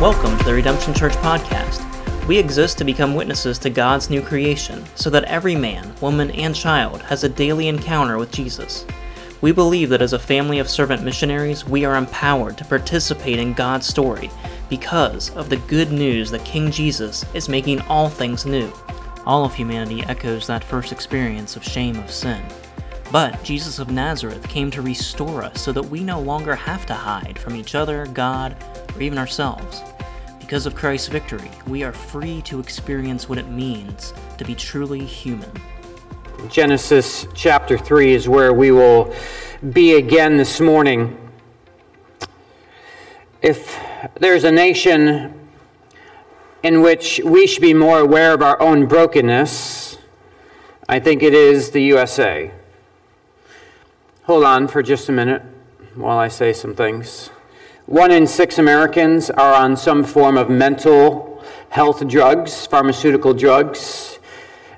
Welcome to the Redemption Church podcast. We exist to become witnesses to God's new creation so that every man, woman, and child has a daily encounter with Jesus. We believe that as a family of servant missionaries, we are empowered to participate in God's story because of the good news that King Jesus is making all things new. All of humanity echoes that first experience of shame of sin. But Jesus of Nazareth came to restore us so that we no longer have to hide from each other, God, or even ourselves. Because of Christ's victory, we are free to experience what it means to be truly human. Genesis chapter 3 is where we will be again this morning. If there's a nation in which we should be more aware of our own brokenness, I think it is the USA. Hold on for just a minute while I say some things. One in six Americans are on some form of mental health drugs, pharmaceutical drugs.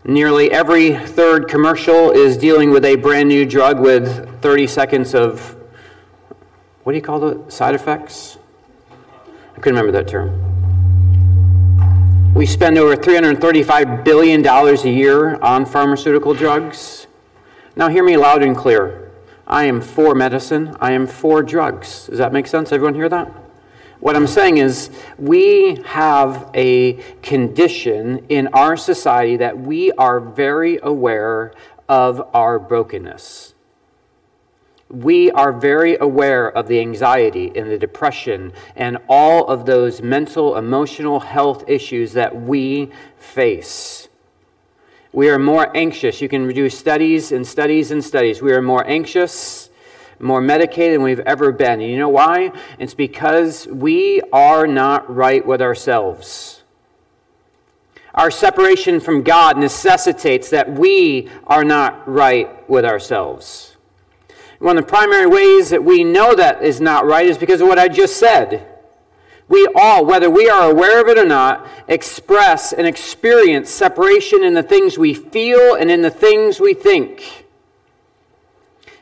Nearly every third commercial is dealing with a brand new drug with 30 seconds of, what do you call the side effects? I couldn't remember that term. We spend over $335 billion a year on pharmaceutical drugs. Now, hear me loud and clear. I am for medicine. I am for drugs. Does that make sense? Everyone hear that? What I'm saying is, we have a condition in our society that we are very aware of our brokenness. We are very aware of the anxiety and the depression and all of those mental, emotional health issues that we face. We are more anxious. You can do studies and studies and studies. We are more anxious, more medicated than we've ever been. And you know why? It's because we are not right with ourselves. Our separation from God necessitates that we are not right with ourselves. One of the primary ways that we know that is not right is because of what I just said. We all, whether we are aware of it or not, express and experience separation in the things we feel and in the things we think.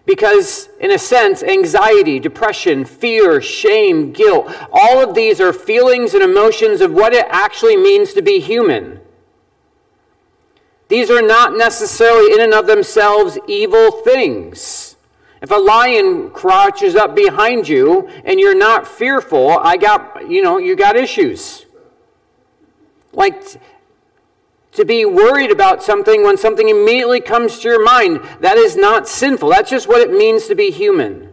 Because, in a sense, anxiety, depression, fear, shame, guilt, all of these are feelings and emotions of what it actually means to be human. These are not necessarily, in and of themselves, evil things. If a lion crouches up behind you and you're not fearful, I got, you know, you got issues. Like to be worried about something when something immediately comes to your mind, that is not sinful. That's just what it means to be human.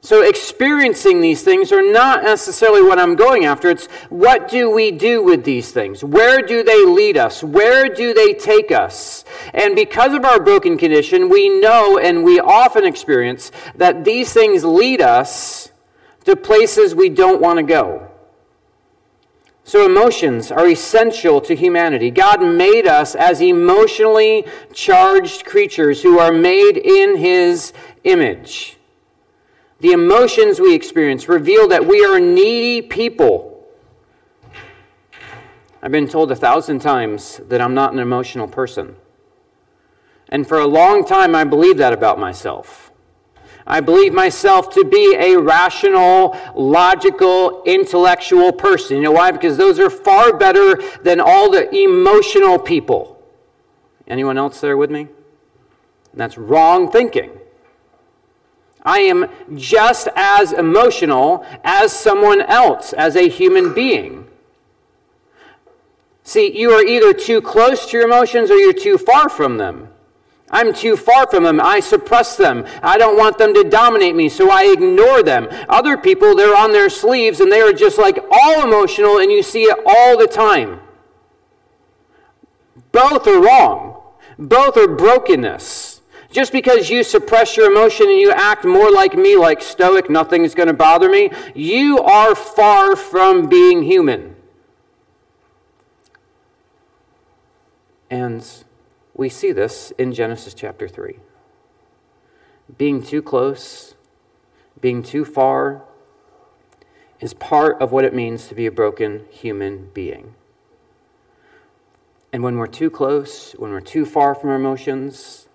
So, experiencing these things are not necessarily what I'm going after. It's what do we do with these things? Where do they lead us? Where do they take us? And because of our broken condition, we know and we often experience that these things lead us to places we don't want to go. So, emotions are essential to humanity. God made us as emotionally charged creatures who are made in His image. The emotions we experience reveal that we are needy people. I've been told a thousand times that I'm not an emotional person. And for a long time, I believed that about myself. I believe myself to be a rational, logical, intellectual person. You know why? Because those are far better than all the emotional people. Anyone else there with me? That's wrong thinking. I am just as emotional as someone else, as a human being. See, you are either too close to your emotions or you're too far from them. I'm too far from them. I suppress them. I don't want them to dominate me, so I ignore them. Other people, they're on their sleeves and they are just like all emotional and you see it all the time. Both are wrong, both are brokenness. Just because you suppress your emotion and you act more like me, like stoic, nothing's going to bother me, you are far from being human. And we see this in Genesis chapter 3. Being too close, being too far, is part of what it means to be a broken human being. And when we're too close, when we're too far from our emotions,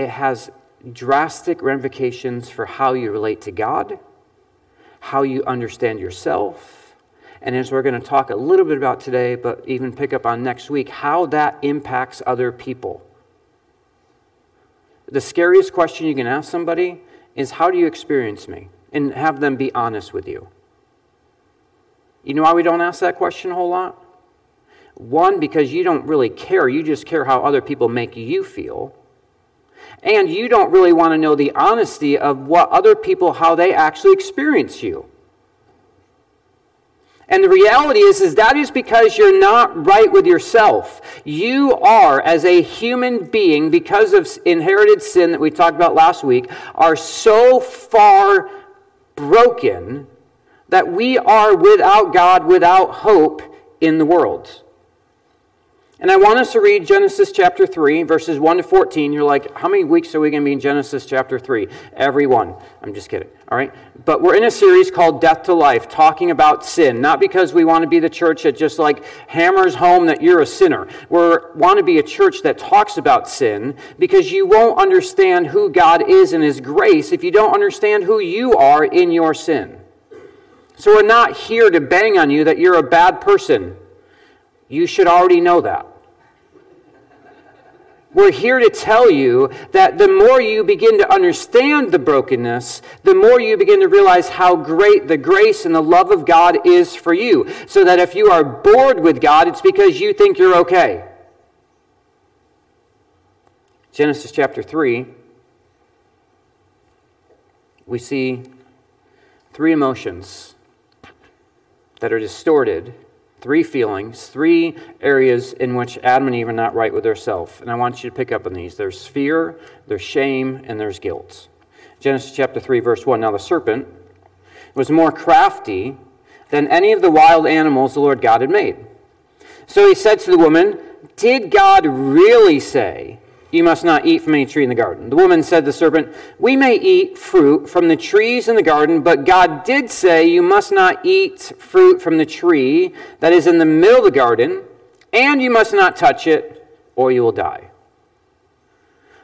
it has drastic ramifications for how you relate to God, how you understand yourself, and as we're going to talk a little bit about today, but even pick up on next week, how that impacts other people. The scariest question you can ask somebody is, How do you experience me? And have them be honest with you. You know why we don't ask that question a whole lot? One, because you don't really care. You just care how other people make you feel. And you don't really want to know the honesty of what other people, how they actually experience you. And the reality is, is that is because you're not right with yourself. You are, as a human being, because of inherited sin that we talked about last week, are so far broken that we are without God, without hope in the world. And I want us to read Genesis chapter 3, verses 1 to 14. You're like, how many weeks are we going to be in Genesis chapter 3? Every one. I'm just kidding. All right? But we're in a series called Death to Life, talking about sin. Not because we want to be the church that just like hammers home that you're a sinner. We want to be a church that talks about sin because you won't understand who God is in His grace if you don't understand who you are in your sin. So we're not here to bang on you that you're a bad person. You should already know that. We're here to tell you that the more you begin to understand the brokenness, the more you begin to realize how great the grace and the love of God is for you. So that if you are bored with God, it's because you think you're okay. Genesis chapter 3, we see three emotions that are distorted Three feelings, three areas in which Adam and Eve are not right with themselves. And I want you to pick up on these there's fear, there's shame, and there's guilt. Genesis chapter 3, verse 1. Now the serpent was more crafty than any of the wild animals the Lord God had made. So he said to the woman, Did God really say, you must not eat from any tree in the garden. The woman said to the serpent, We may eat fruit from the trees in the garden, but God did say, You must not eat fruit from the tree that is in the middle of the garden, and you must not touch it, or you will die.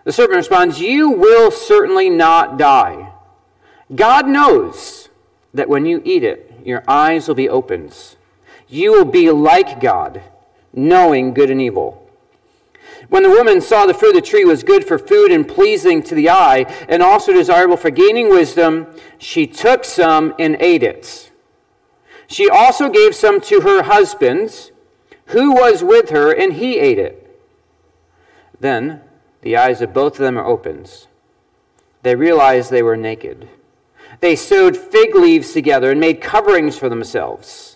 The serpent responds, You will certainly not die. God knows that when you eat it, your eyes will be opened. You will be like God, knowing good and evil. When the woman saw the fruit of the tree was good for food and pleasing to the eye, and also desirable for gaining wisdom, she took some and ate it. She also gave some to her husband, who was with her, and he ate it. Then the eyes of both of them are opened. They realized they were naked. They sewed fig leaves together and made coverings for themselves.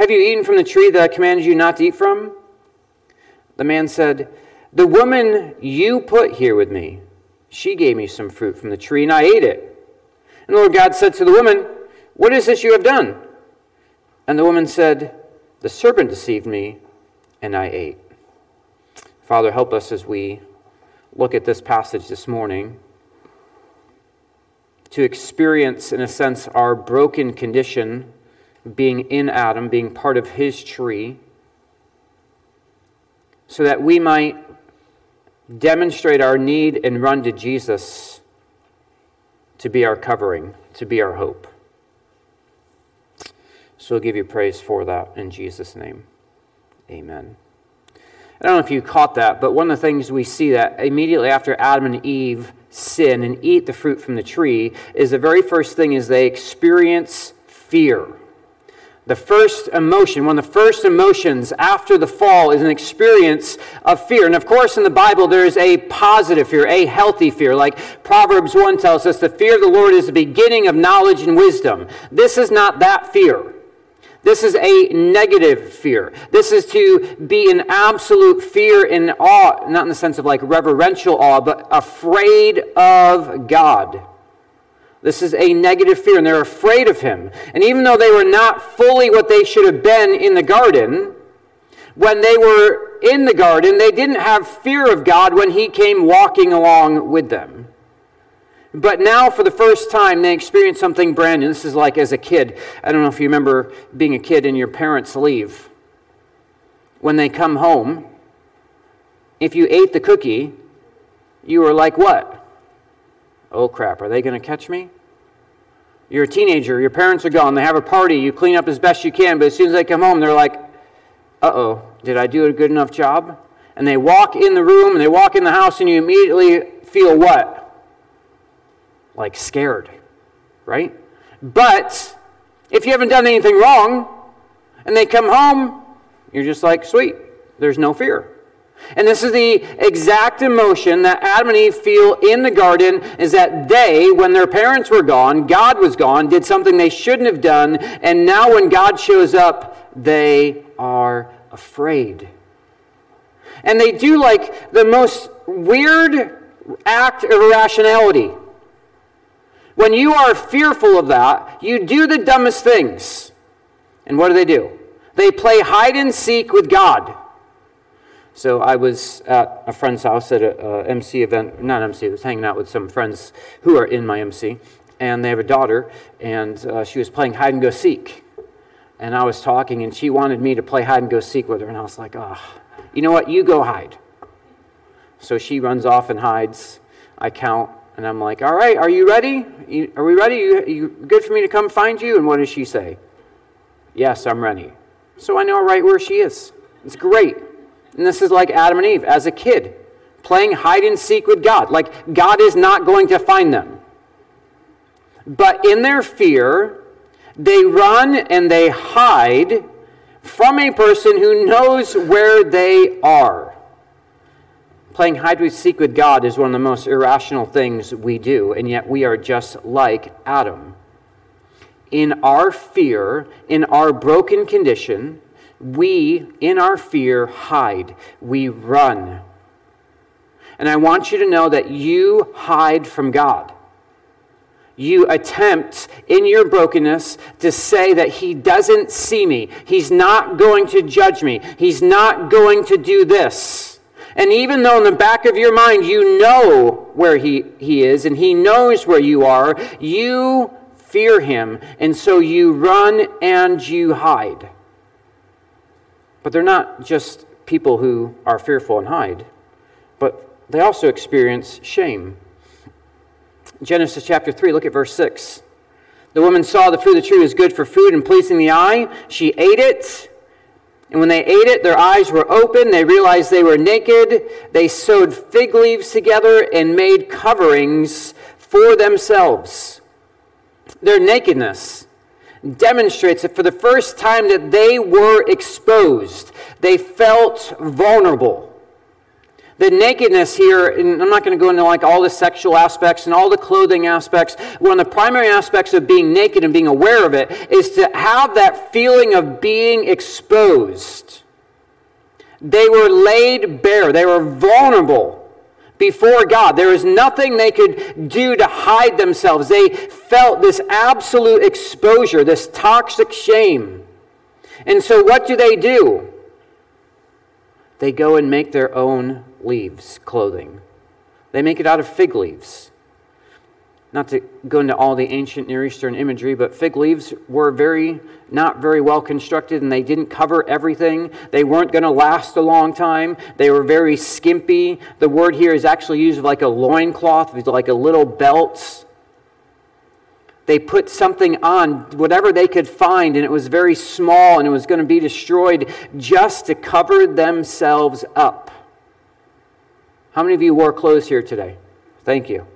Have you eaten from the tree that I commanded you not to eat from? The man said, The woman you put here with me, she gave me some fruit from the tree, and I ate it. And the Lord God said to the woman, What is this you have done? And the woman said, The serpent deceived me, and I ate. Father, help us as we look at this passage this morning to experience, in a sense, our broken condition being in Adam, being part of his tree, so that we might demonstrate our need and run to Jesus to be our covering, to be our hope. So we'll give you praise for that in Jesus' name. Amen. I don't know if you caught that, but one of the things we see that immediately after Adam and Eve sin and eat the fruit from the tree is the very first thing is they experience fear. The first emotion, one of the first emotions after the fall, is an experience of fear. And of course, in the Bible, there is a positive fear, a healthy fear. Like Proverbs 1 tells us, the fear of the Lord is the beginning of knowledge and wisdom. This is not that fear. This is a negative fear. This is to be in absolute fear and awe, not in the sense of like reverential awe, but afraid of God. This is a negative fear, and they're afraid of him. And even though they were not fully what they should have been in the garden, when they were in the garden, they didn't have fear of God when he came walking along with them. But now, for the first time, they experience something brand new. This is like as a kid. I don't know if you remember being a kid and your parents leave. When they come home, if you ate the cookie, you were like, what? Oh crap, are they going to catch me? You're a teenager, your parents are gone, they have a party, you clean up as best you can, but as soon as they come home, they're like, uh oh, did I do a good enough job? And they walk in the room and they walk in the house, and you immediately feel what? Like scared, right? But if you haven't done anything wrong and they come home, you're just like, sweet, there's no fear. And this is the exact emotion that Adam and Eve feel in the garden is that they, when their parents were gone, God was gone, did something they shouldn't have done, and now when God shows up, they are afraid. And they do like the most weird act of irrationality. When you are fearful of that, you do the dumbest things. And what do they do? They play hide and seek with God. So I was at a friend's house at a, a MC event, not MC, I was hanging out with some friends who are in my MC, and they have a daughter, and uh, she was playing hide and go seek. And I was talking, and she wanted me to play hide and go seek with her, and I was like, oh, you know what? You go hide. So she runs off and hides. I count, and I'm like, all right, are you ready? Are we ready? You, you good for me to come find you? And what does she say? Yes, I'm ready. So I know right where she is. It's great. And this is like Adam and Eve as a kid, playing hide and seek with God. Like God is not going to find them. But in their fear, they run and they hide from a person who knows where they are. Playing hide and seek with God is one of the most irrational things we do, and yet we are just like Adam. In our fear, in our broken condition, we, in our fear, hide. We run. And I want you to know that you hide from God. You attempt in your brokenness to say that He doesn't see me. He's not going to judge me. He's not going to do this. And even though in the back of your mind you know where He, he is and He knows where you are, you fear Him. And so you run and you hide. But they're not just people who are fearful and hide, but they also experience shame. Genesis chapter 3, look at verse 6. The woman saw the fruit of the tree was good for food and pleasing the eye. She ate it. And when they ate it, their eyes were open. They realized they were naked. They sewed fig leaves together and made coverings for themselves. Their nakedness demonstrates that for the first time that they were exposed. They felt vulnerable. The nakedness here, and I'm not going to go into like all the sexual aspects and all the clothing aspects. One of the primary aspects of being naked and being aware of it is to have that feeling of being exposed. They were laid bare. They were vulnerable before God. There was nothing they could do to hide themselves. They felt this absolute exposure, this toxic shame. And so, what do they do? They go and make their own leaves, clothing. They make it out of fig leaves not to go into all the ancient Near Eastern imagery, but fig leaves were very, not very well constructed and they didn't cover everything. They weren't going to last a long time. They were very skimpy. The word here is actually used like a loincloth, like a little belt. They put something on, whatever they could find, and it was very small and it was going to be destroyed just to cover themselves up. How many of you wore clothes here today? Thank you.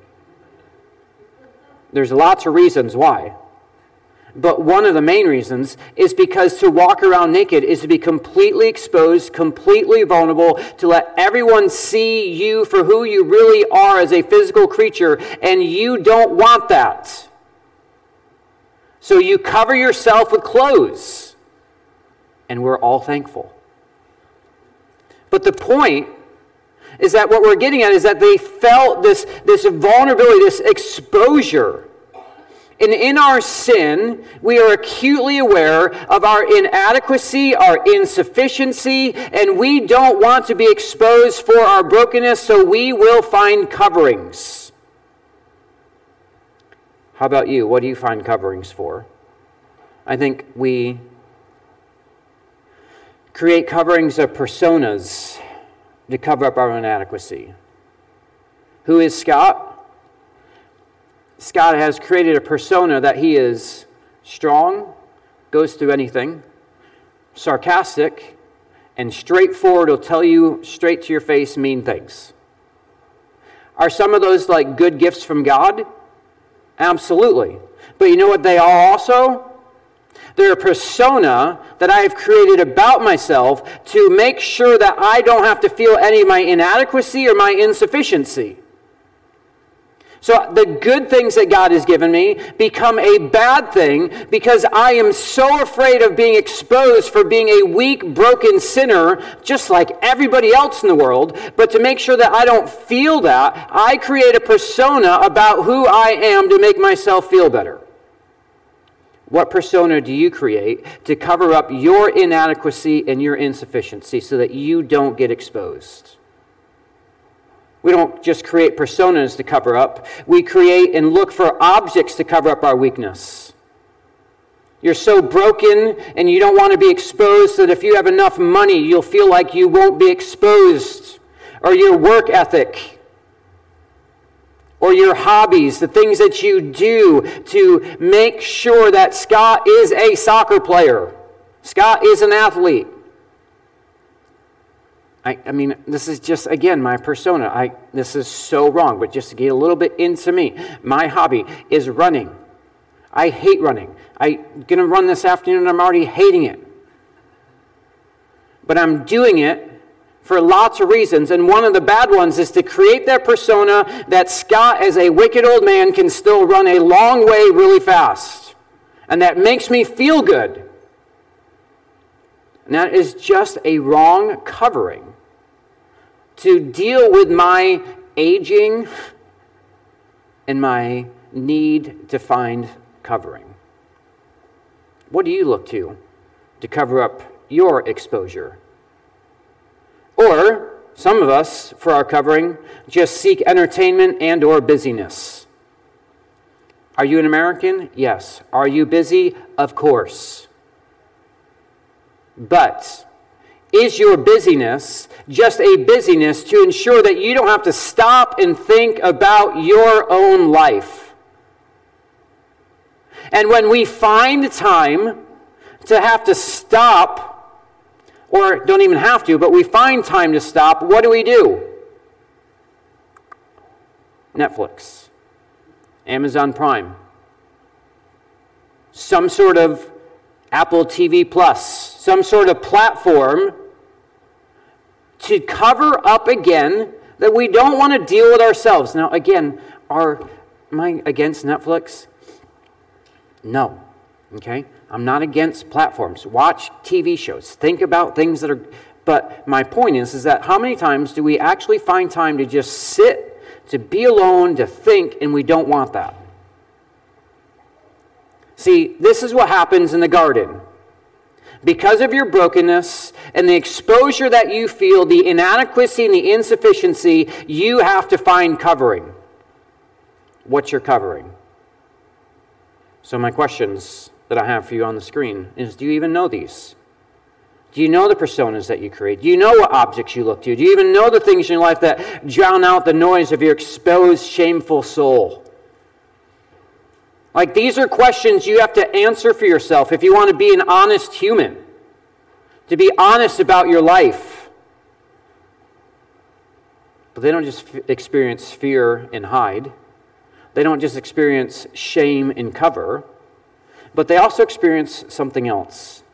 There's lots of reasons why. But one of the main reasons is because to walk around naked is to be completely exposed, completely vulnerable, to let everyone see you for who you really are as a physical creature, and you don't want that. So you cover yourself with clothes. and we're all thankful. But the point is that what we're getting at is that they felt this, this vulnerability, this exposure. And in our sin, we are acutely aware of our inadequacy, our insufficiency, and we don't want to be exposed for our brokenness, so we will find coverings. How about you? What do you find coverings for? I think we create coverings of personas to cover up our inadequacy. Who is Scott? Scott has created a persona that he is strong, goes through anything, sarcastic, and straightforward, will tell you straight to your face mean things. Are some of those like good gifts from God? Absolutely. But you know what they are also? They're a persona that I have created about myself to make sure that I don't have to feel any of my inadequacy or my insufficiency. So the good things that God has given me become a bad thing because I am so afraid of being exposed for being a weak, broken sinner, just like everybody else in the world. But to make sure that I don't feel that, I create a persona about who I am to make myself feel better. What persona do you create to cover up your inadequacy and your insufficiency so that you don't get exposed? We don't just create personas to cover up, we create and look for objects to cover up our weakness. You're so broken and you don't want to be exposed that if you have enough money, you'll feel like you won't be exposed. Or your work ethic, or your hobbies, the things that you do to make sure that Scott is a soccer player. Scott is an athlete. I, I mean, this is just, again, my persona. I, this is so wrong, but just to get a little bit into me, my hobby is running. I hate running. I'm going to run this afternoon, I'm already hating it. But I'm doing it for lots of reasons. And one of the bad ones is to create that persona that Scott, as a wicked old man, can still run a long way really fast. And that makes me feel good. And that is just a wrong covering to deal with my aging and my need to find covering. What do you look to to cover up your exposure? Or some of us for our covering just seek entertainment and or busyness. Are you an American? Yes. Are you busy? Of course. But is your busyness just a busyness to ensure that you don't have to stop and think about your own life? And when we find time to have to stop, or don't even have to, but we find time to stop, what do we do? Netflix, Amazon Prime, some sort of Apple TV Plus, some sort of platform to cover up again that we don't want to deal with ourselves. Now, again, are am I against Netflix? No. Okay? I'm not against platforms. Watch TV shows. Think about things that are but my point is is that how many times do we actually find time to just sit, to be alone, to think and we don't want that? See, this is what happens in the garden because of your brokenness and the exposure that you feel, the inadequacy and the insufficiency, you have to find covering. What's your covering? So, my questions that I have for you on the screen is do you even know these? Do you know the personas that you create? Do you know what objects you look to? Do you even know the things in your life that drown out the noise of your exposed, shameful soul? Like, these are questions you have to answer for yourself if you want to be an honest human, to be honest about your life. But they don't just f- experience fear and hide, they don't just experience shame and cover, but they also experience something else.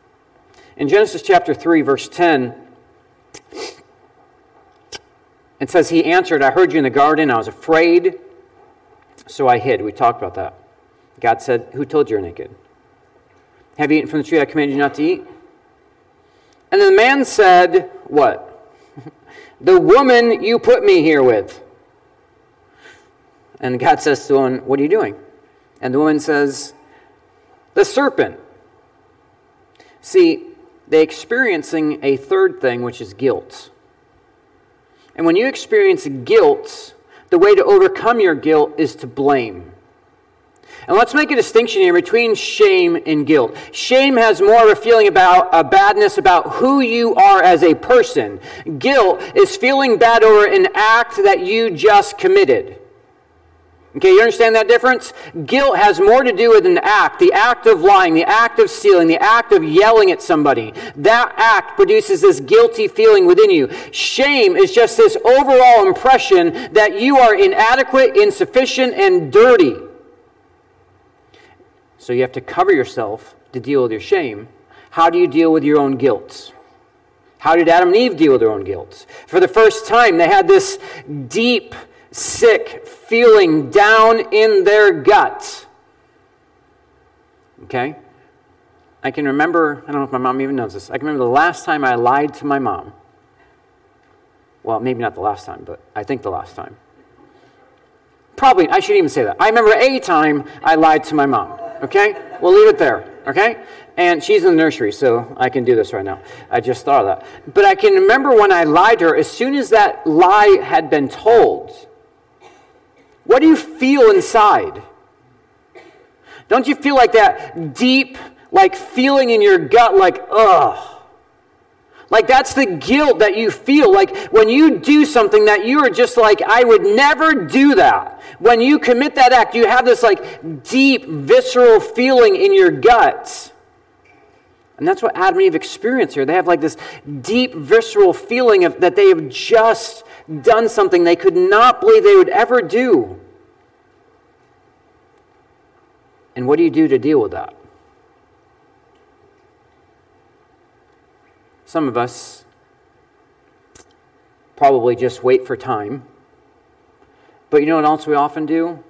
In Genesis chapter 3, verse 10, it says, He answered, I heard you in the garden, I was afraid, so I hid. We talked about that. God said, Who told you you're naked? Have you eaten from the tree I commanded you not to eat? And then the man said, What? the woman you put me here with. And God says to the woman, What are you doing? And the woman says, The serpent. See, they're experiencing a third thing, which is guilt. And when you experience guilt, the way to overcome your guilt is to blame. And let's make a distinction here between shame and guilt. Shame has more of a feeling about a badness about who you are as a person. Guilt is feeling bad over an act that you just committed. Okay, you understand that difference? Guilt has more to do with an act, the act of lying, the act of stealing, the act of yelling at somebody. That act produces this guilty feeling within you. Shame is just this overall impression that you are inadequate, insufficient, and dirty. So you have to cover yourself to deal with your shame. How do you deal with your own guilt? How did Adam and Eve deal with their own guilt? For the first time, they had this deep, sick feeling down in their gut. Okay? I can remember, I don't know if my mom even knows this, I can remember the last time I lied to my mom. Well, maybe not the last time, but I think the last time. Probably, I shouldn't even say that. I remember a time I lied to my mom. Okay? We'll leave it there. Okay? And she's in the nursery, so I can do this right now. I just thought of that. But I can remember when I lied to her, as soon as that lie had been told, what do you feel inside? Don't you feel like that deep, like feeling in your gut, like, ugh? Like that's the guilt that you feel. Like when you do something that you are just like, I would never do that. When you commit that act, you have this like deep, visceral feeling in your gut. And that's what Adam and Eve experience here. They have like this deep, visceral feeling of, that they have just done something they could not believe they would ever do. And what do you do to deal with that? Some of us probably just wait for time. But you know what else we often do?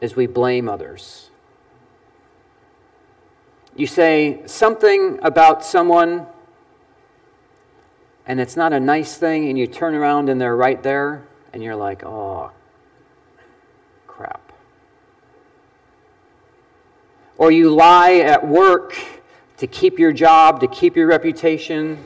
Is we blame others. You say something about someone and it's not a nice thing, and you turn around and they're right there, and you're like, oh, crap. Or you lie at work to keep your job, to keep your reputation.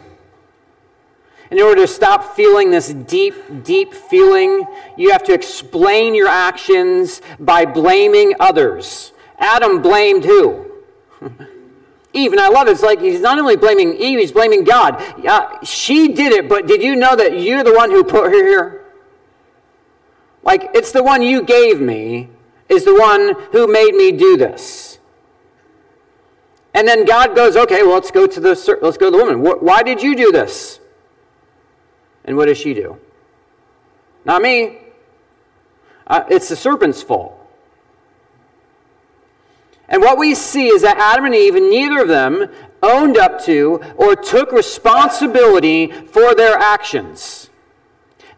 In order to stop feeling this deep, deep feeling, you have to explain your actions by blaming others. Adam blamed who? Eve. And I love it. It's like he's not only blaming Eve, he's blaming God. Uh, she did it, but did you know that you're the one who put her here? Like, it's the one you gave me, is the one who made me do this. And then God goes, okay, well, let's go to the, let's go to the woman. Why did you do this? And what does she do? Not me. Uh, it's the serpent's fault. And what we see is that Adam and Eve, neither of them owned up to or took responsibility for their actions.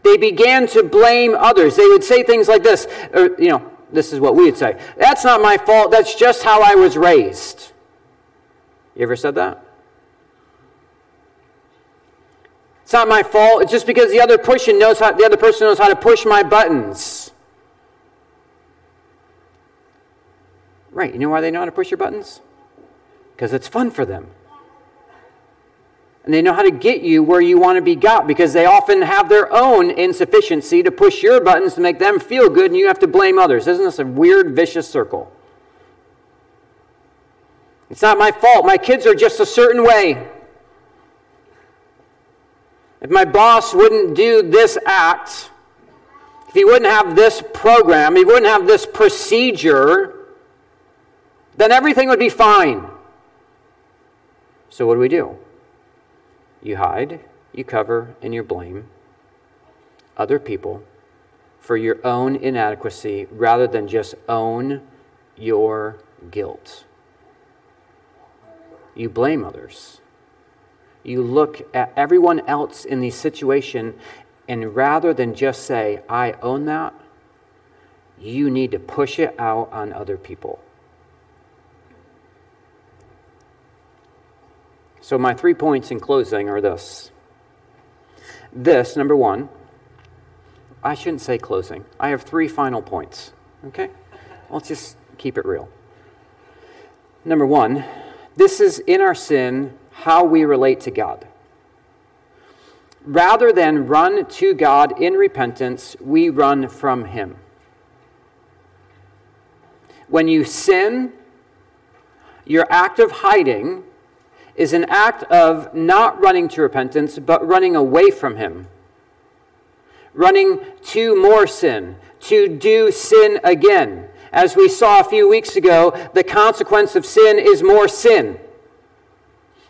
They began to blame others. They would say things like this, or, you know, this is what we would say. That's not my fault. That's just how I was raised. You ever said that? It's not my fault. It's just because the other person knows how the other person knows how to push my buttons. Right. You know why they know how to push your buttons? Because it's fun for them. And they know how to get you where you want to be got because they often have their own insufficiency to push your buttons to make them feel good, and you have to blame others. Isn't this a weird, vicious circle? It's not my fault. My kids are just a certain way. If my boss wouldn't do this act, if he wouldn't have this program, he wouldn't have this procedure, then everything would be fine. So, what do we do? You hide, you cover, and you blame other people for your own inadequacy rather than just own your guilt. You blame others. You look at everyone else in the situation, and rather than just say, I own that, you need to push it out on other people. So, my three points in closing are this. This, number one, I shouldn't say closing. I have three final points. Okay? Let's just keep it real. Number one, this is in our sin how we relate to God. Rather than run to God in repentance, we run from Him. When you sin, your act of hiding is an act of not running to repentance, but running away from Him. Running to more sin, to do sin again. As we saw a few weeks ago, the consequence of sin is more sin.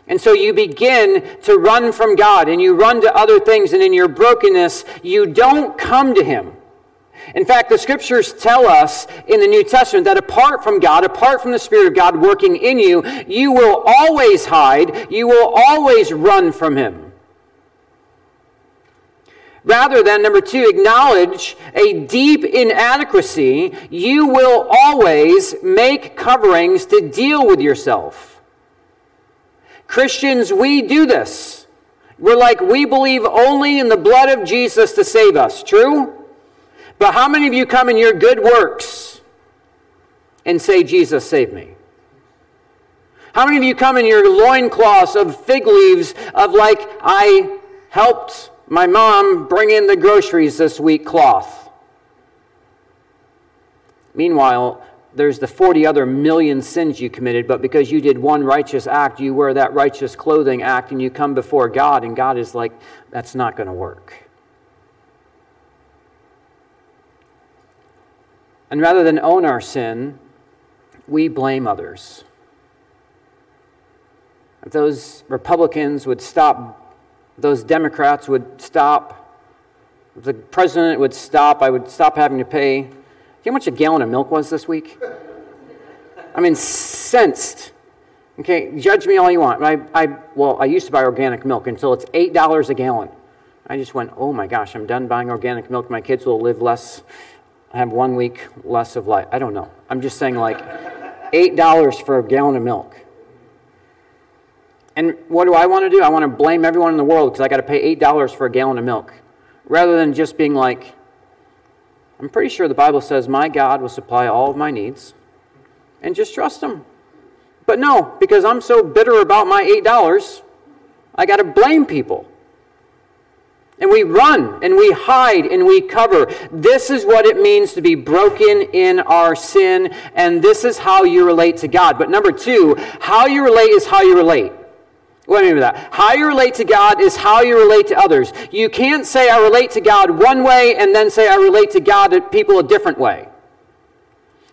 And so you begin to run from God and you run to other things, and in your brokenness, you don't come to Him. In fact, the scriptures tell us in the New Testament that apart from God, apart from the Spirit of God working in you, you will always hide, you will always run from Him. Rather than, number two, acknowledge a deep inadequacy, you will always make coverings to deal with yourself. Christians, we do this. We're like, we believe only in the blood of Jesus to save us. True? But how many of you come in your good works and say, Jesus, save me? How many of you come in your loincloths of fig leaves of like, I helped my mom bring in the groceries this week cloth. Meanwhile, there's the 40 other million sins you committed, but because you did one righteous act, you wear that righteous clothing act and you come before God, and God is like, that's not going to work. And rather than own our sin, we blame others. If those Republicans would stop those Democrats would stop, if the president would stop, I would stop having to pay. You how much a gallon of milk was this week? I'm incensed. Okay, judge me all you want. I, I, well, I used to buy organic milk until it's $8 a gallon. I just went, oh my gosh, I'm done buying organic milk. My kids will live less, have one week less of life. I don't know. I'm just saying, like, $8 for a gallon of milk. And what do I want to do? I want to blame everyone in the world because I got to pay $8 for a gallon of milk. Rather than just being like, I'm pretty sure the Bible says my God will supply all of my needs. And just trust Him. But no, because I'm so bitter about my $8, I got to blame people. And we run and we hide and we cover. This is what it means to be broken in our sin, and this is how you relate to God. But number two, how you relate is how you relate. What do I mean by that? How you relate to God is how you relate to others. You can't say I relate to God one way and then say I relate to God to people a different way.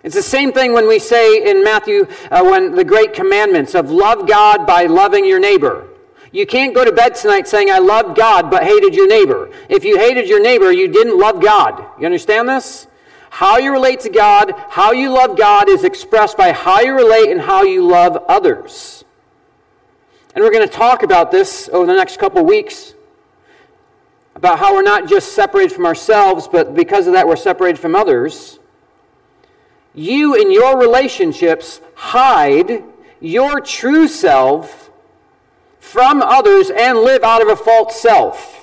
It's the same thing when we say in Matthew, uh, when the great commandments of love God by loving your neighbor. You can't go to bed tonight saying, I loved God but hated your neighbor. If you hated your neighbor, you didn't love God. You understand this? How you relate to God, how you love God is expressed by how you relate and how you love others. And we're going to talk about this over the next couple weeks about how we're not just separated from ourselves, but because of that, we're separated from others. You, in your relationships, hide your true self from others and live out of a false self.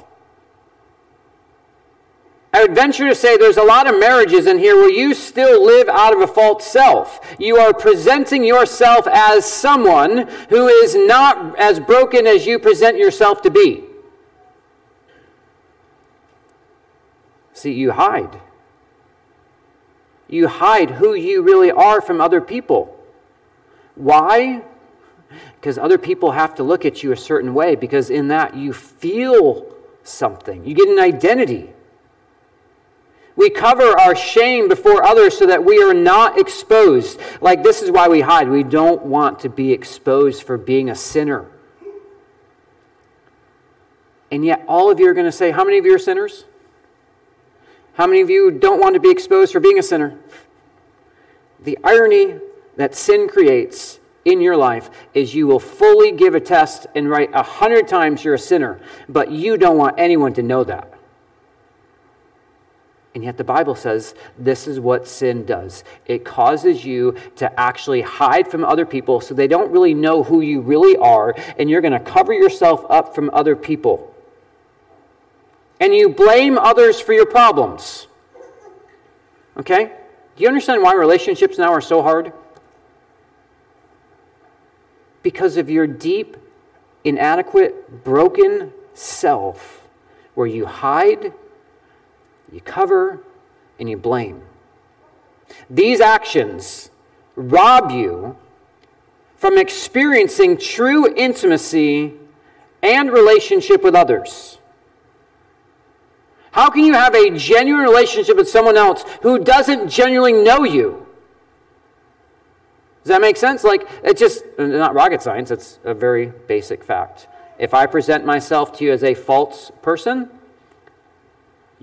I would venture to say there's a lot of marriages in here where you still live out of a false self. You are presenting yourself as someone who is not as broken as you present yourself to be. See, you hide. You hide who you really are from other people. Why? Because other people have to look at you a certain way, because in that you feel something, you get an identity. We cover our shame before others so that we are not exposed. Like, this is why we hide. We don't want to be exposed for being a sinner. And yet, all of you are going to say, How many of you are sinners? How many of you don't want to be exposed for being a sinner? The irony that sin creates in your life is you will fully give a test and write a hundred times you're a sinner, but you don't want anyone to know that. And yet the Bible says this is what sin does it causes you to actually hide from other people so they don't really know who you really are, and you're going to cover yourself up from other people. And you blame others for your problems. Okay? Do you understand why relationships now are so hard? Because of your deep, inadequate, broken self, where you hide you cover, and you blame. These actions rob you from experiencing true intimacy and relationship with others. How can you have a genuine relationship with someone else who doesn't genuinely know you? Does that make sense? Like, it's just uh, not rocket science, it's a very basic fact. If I present myself to you as a false person,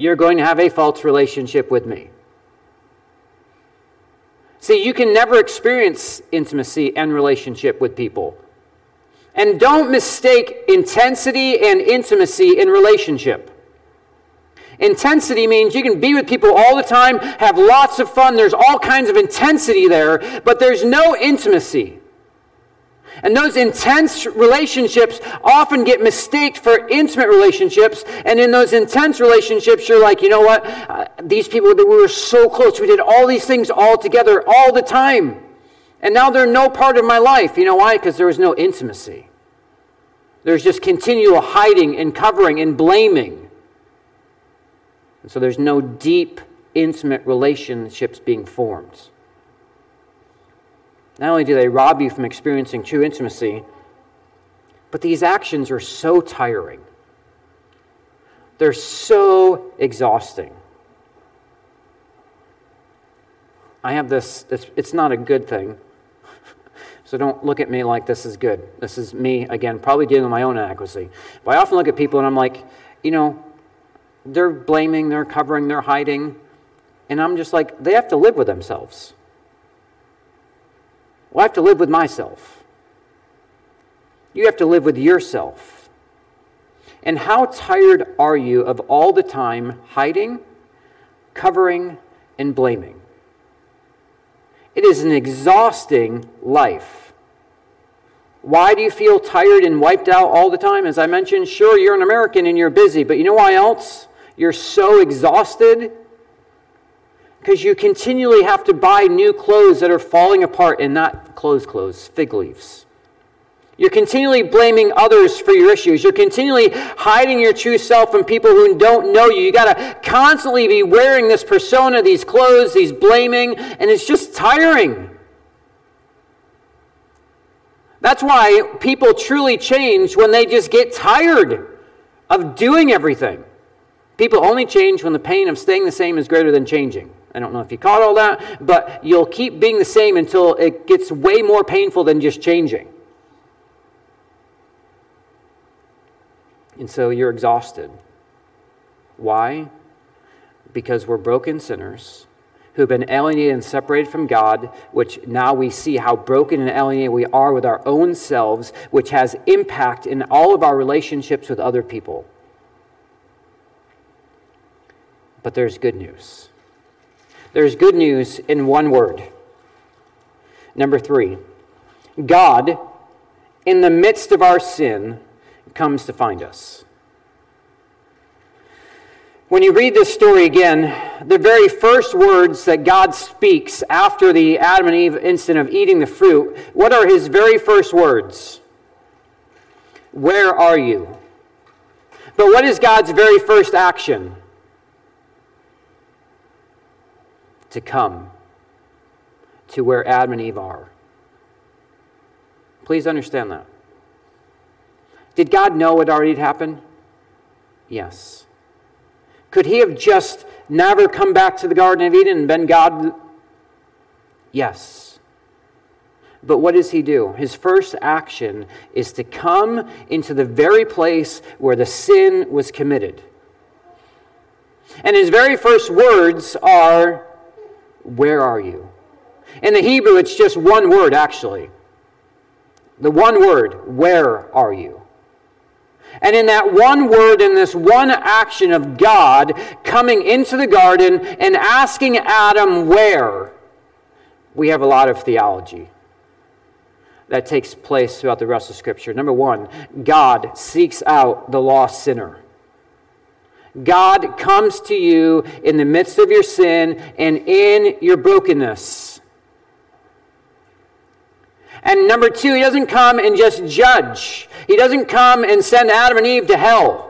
you're going to have a false relationship with me. See, you can never experience intimacy and relationship with people. And don't mistake intensity and intimacy in relationship. Intensity means you can be with people all the time, have lots of fun, there's all kinds of intensity there, but there's no intimacy. And those intense relationships often get mistaked for intimate relationships. And in those intense relationships, you're like, you know what? Uh, these people, we were so close. We did all these things all together all the time. And now they're no part of my life. You know why? Because there was no intimacy. There's just continual hiding and covering and blaming. And so there's no deep, intimate relationships being formed. Not only do they rob you from experiencing true intimacy, but these actions are so tiring. They're so exhausting. I have this, it's, it's not a good thing. So don't look at me like this is good. This is me, again, probably dealing with my own inadequacy. But I often look at people and I'm like, you know, they're blaming, they're covering, they're hiding. And I'm just like, they have to live with themselves. Well, I have to live with myself. You have to live with yourself. And how tired are you of all the time hiding, covering, and blaming? It is an exhausting life. Why do you feel tired and wiped out all the time? As I mentioned, sure, you're an American and you're busy, but you know why else? You're so exhausted because you continually have to buy new clothes that are falling apart and not clothes clothes, fig leaves. You're continually blaming others for your issues. You're continually hiding your true self from people who don't know you. You got to constantly be wearing this persona, these clothes, these blaming, and it's just tiring. That's why people truly change when they just get tired of doing everything. People only change when the pain of staying the same is greater than changing. I don't know if you caught all that, but you'll keep being the same until it gets way more painful than just changing. And so you're exhausted. Why? Because we're broken sinners who've been alienated and separated from God, which now we see how broken and alienated we are with our own selves, which has impact in all of our relationships with other people. But there's good news. There's good news in one word. Number three, God, in the midst of our sin, comes to find us. When you read this story again, the very first words that God speaks after the Adam and Eve incident of eating the fruit, what are his very first words? Where are you? But what is God's very first action? To come to where Adam and Eve are. Please understand that. Did God know what already had happened? Yes. Could he have just never come back to the Garden of Eden and been God? Yes. But what does he do? His first action is to come into the very place where the sin was committed. And his very first words are, where are you? In the Hebrew, it's just one word, actually. The one word, where are you? And in that one word, in this one action of God coming into the garden and asking Adam where, we have a lot of theology that takes place throughout the rest of Scripture. Number one, God seeks out the lost sinner. God comes to you in the midst of your sin and in your brokenness. And number two, he doesn't come and just judge. He doesn't come and send Adam and Eve to hell.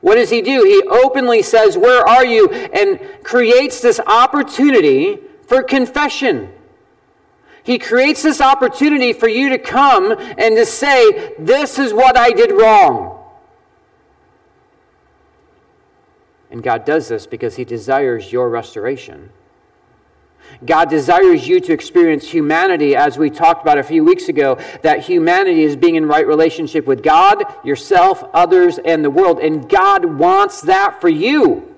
What does he do? He openly says, Where are you? and creates this opportunity for confession. He creates this opportunity for you to come and to say, This is what I did wrong. And God does this because He desires your restoration. God desires you to experience humanity, as we talked about a few weeks ago, that humanity is being in right relationship with God, yourself, others, and the world. And God wants that for you.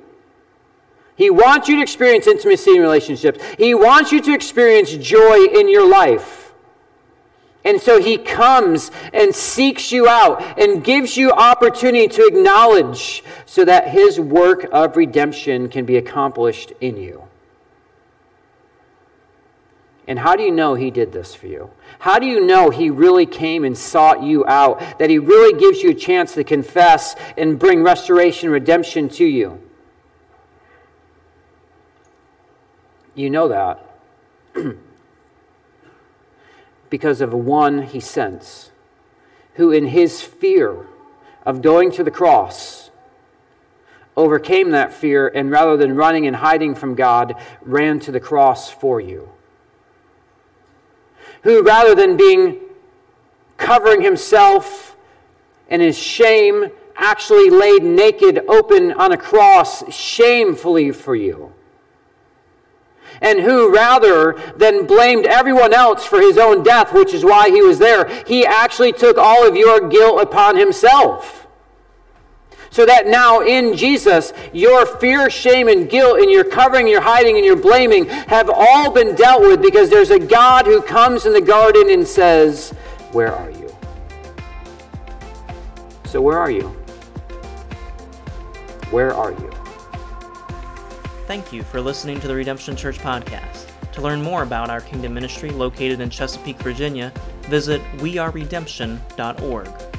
He wants you to experience intimacy in relationships, He wants you to experience joy in your life. And so he comes and seeks you out and gives you opportunity to acknowledge so that his work of redemption can be accomplished in you. And how do you know he did this for you? How do you know he really came and sought you out? That he really gives you a chance to confess and bring restoration, redemption to you? You know that because of one he sends, who in his fear of going to the cross overcame that fear and rather than running and hiding from God, ran to the cross for you who, rather than being covering himself in his shame, actually laid naked, open on a cross, shamefully for you. And who, rather than blamed everyone else for his own death, which is why he was there, he actually took all of your guilt upon himself. So that now in Jesus, your fear, shame, and guilt, and your covering, your hiding, and your blaming have all been dealt with because there's a God who comes in the garden and says, Where are you? So, where are you? Where are you? Thank you for listening to the Redemption Church podcast. To learn more about our kingdom ministry located in Chesapeake, Virginia, visit weareredemption.org.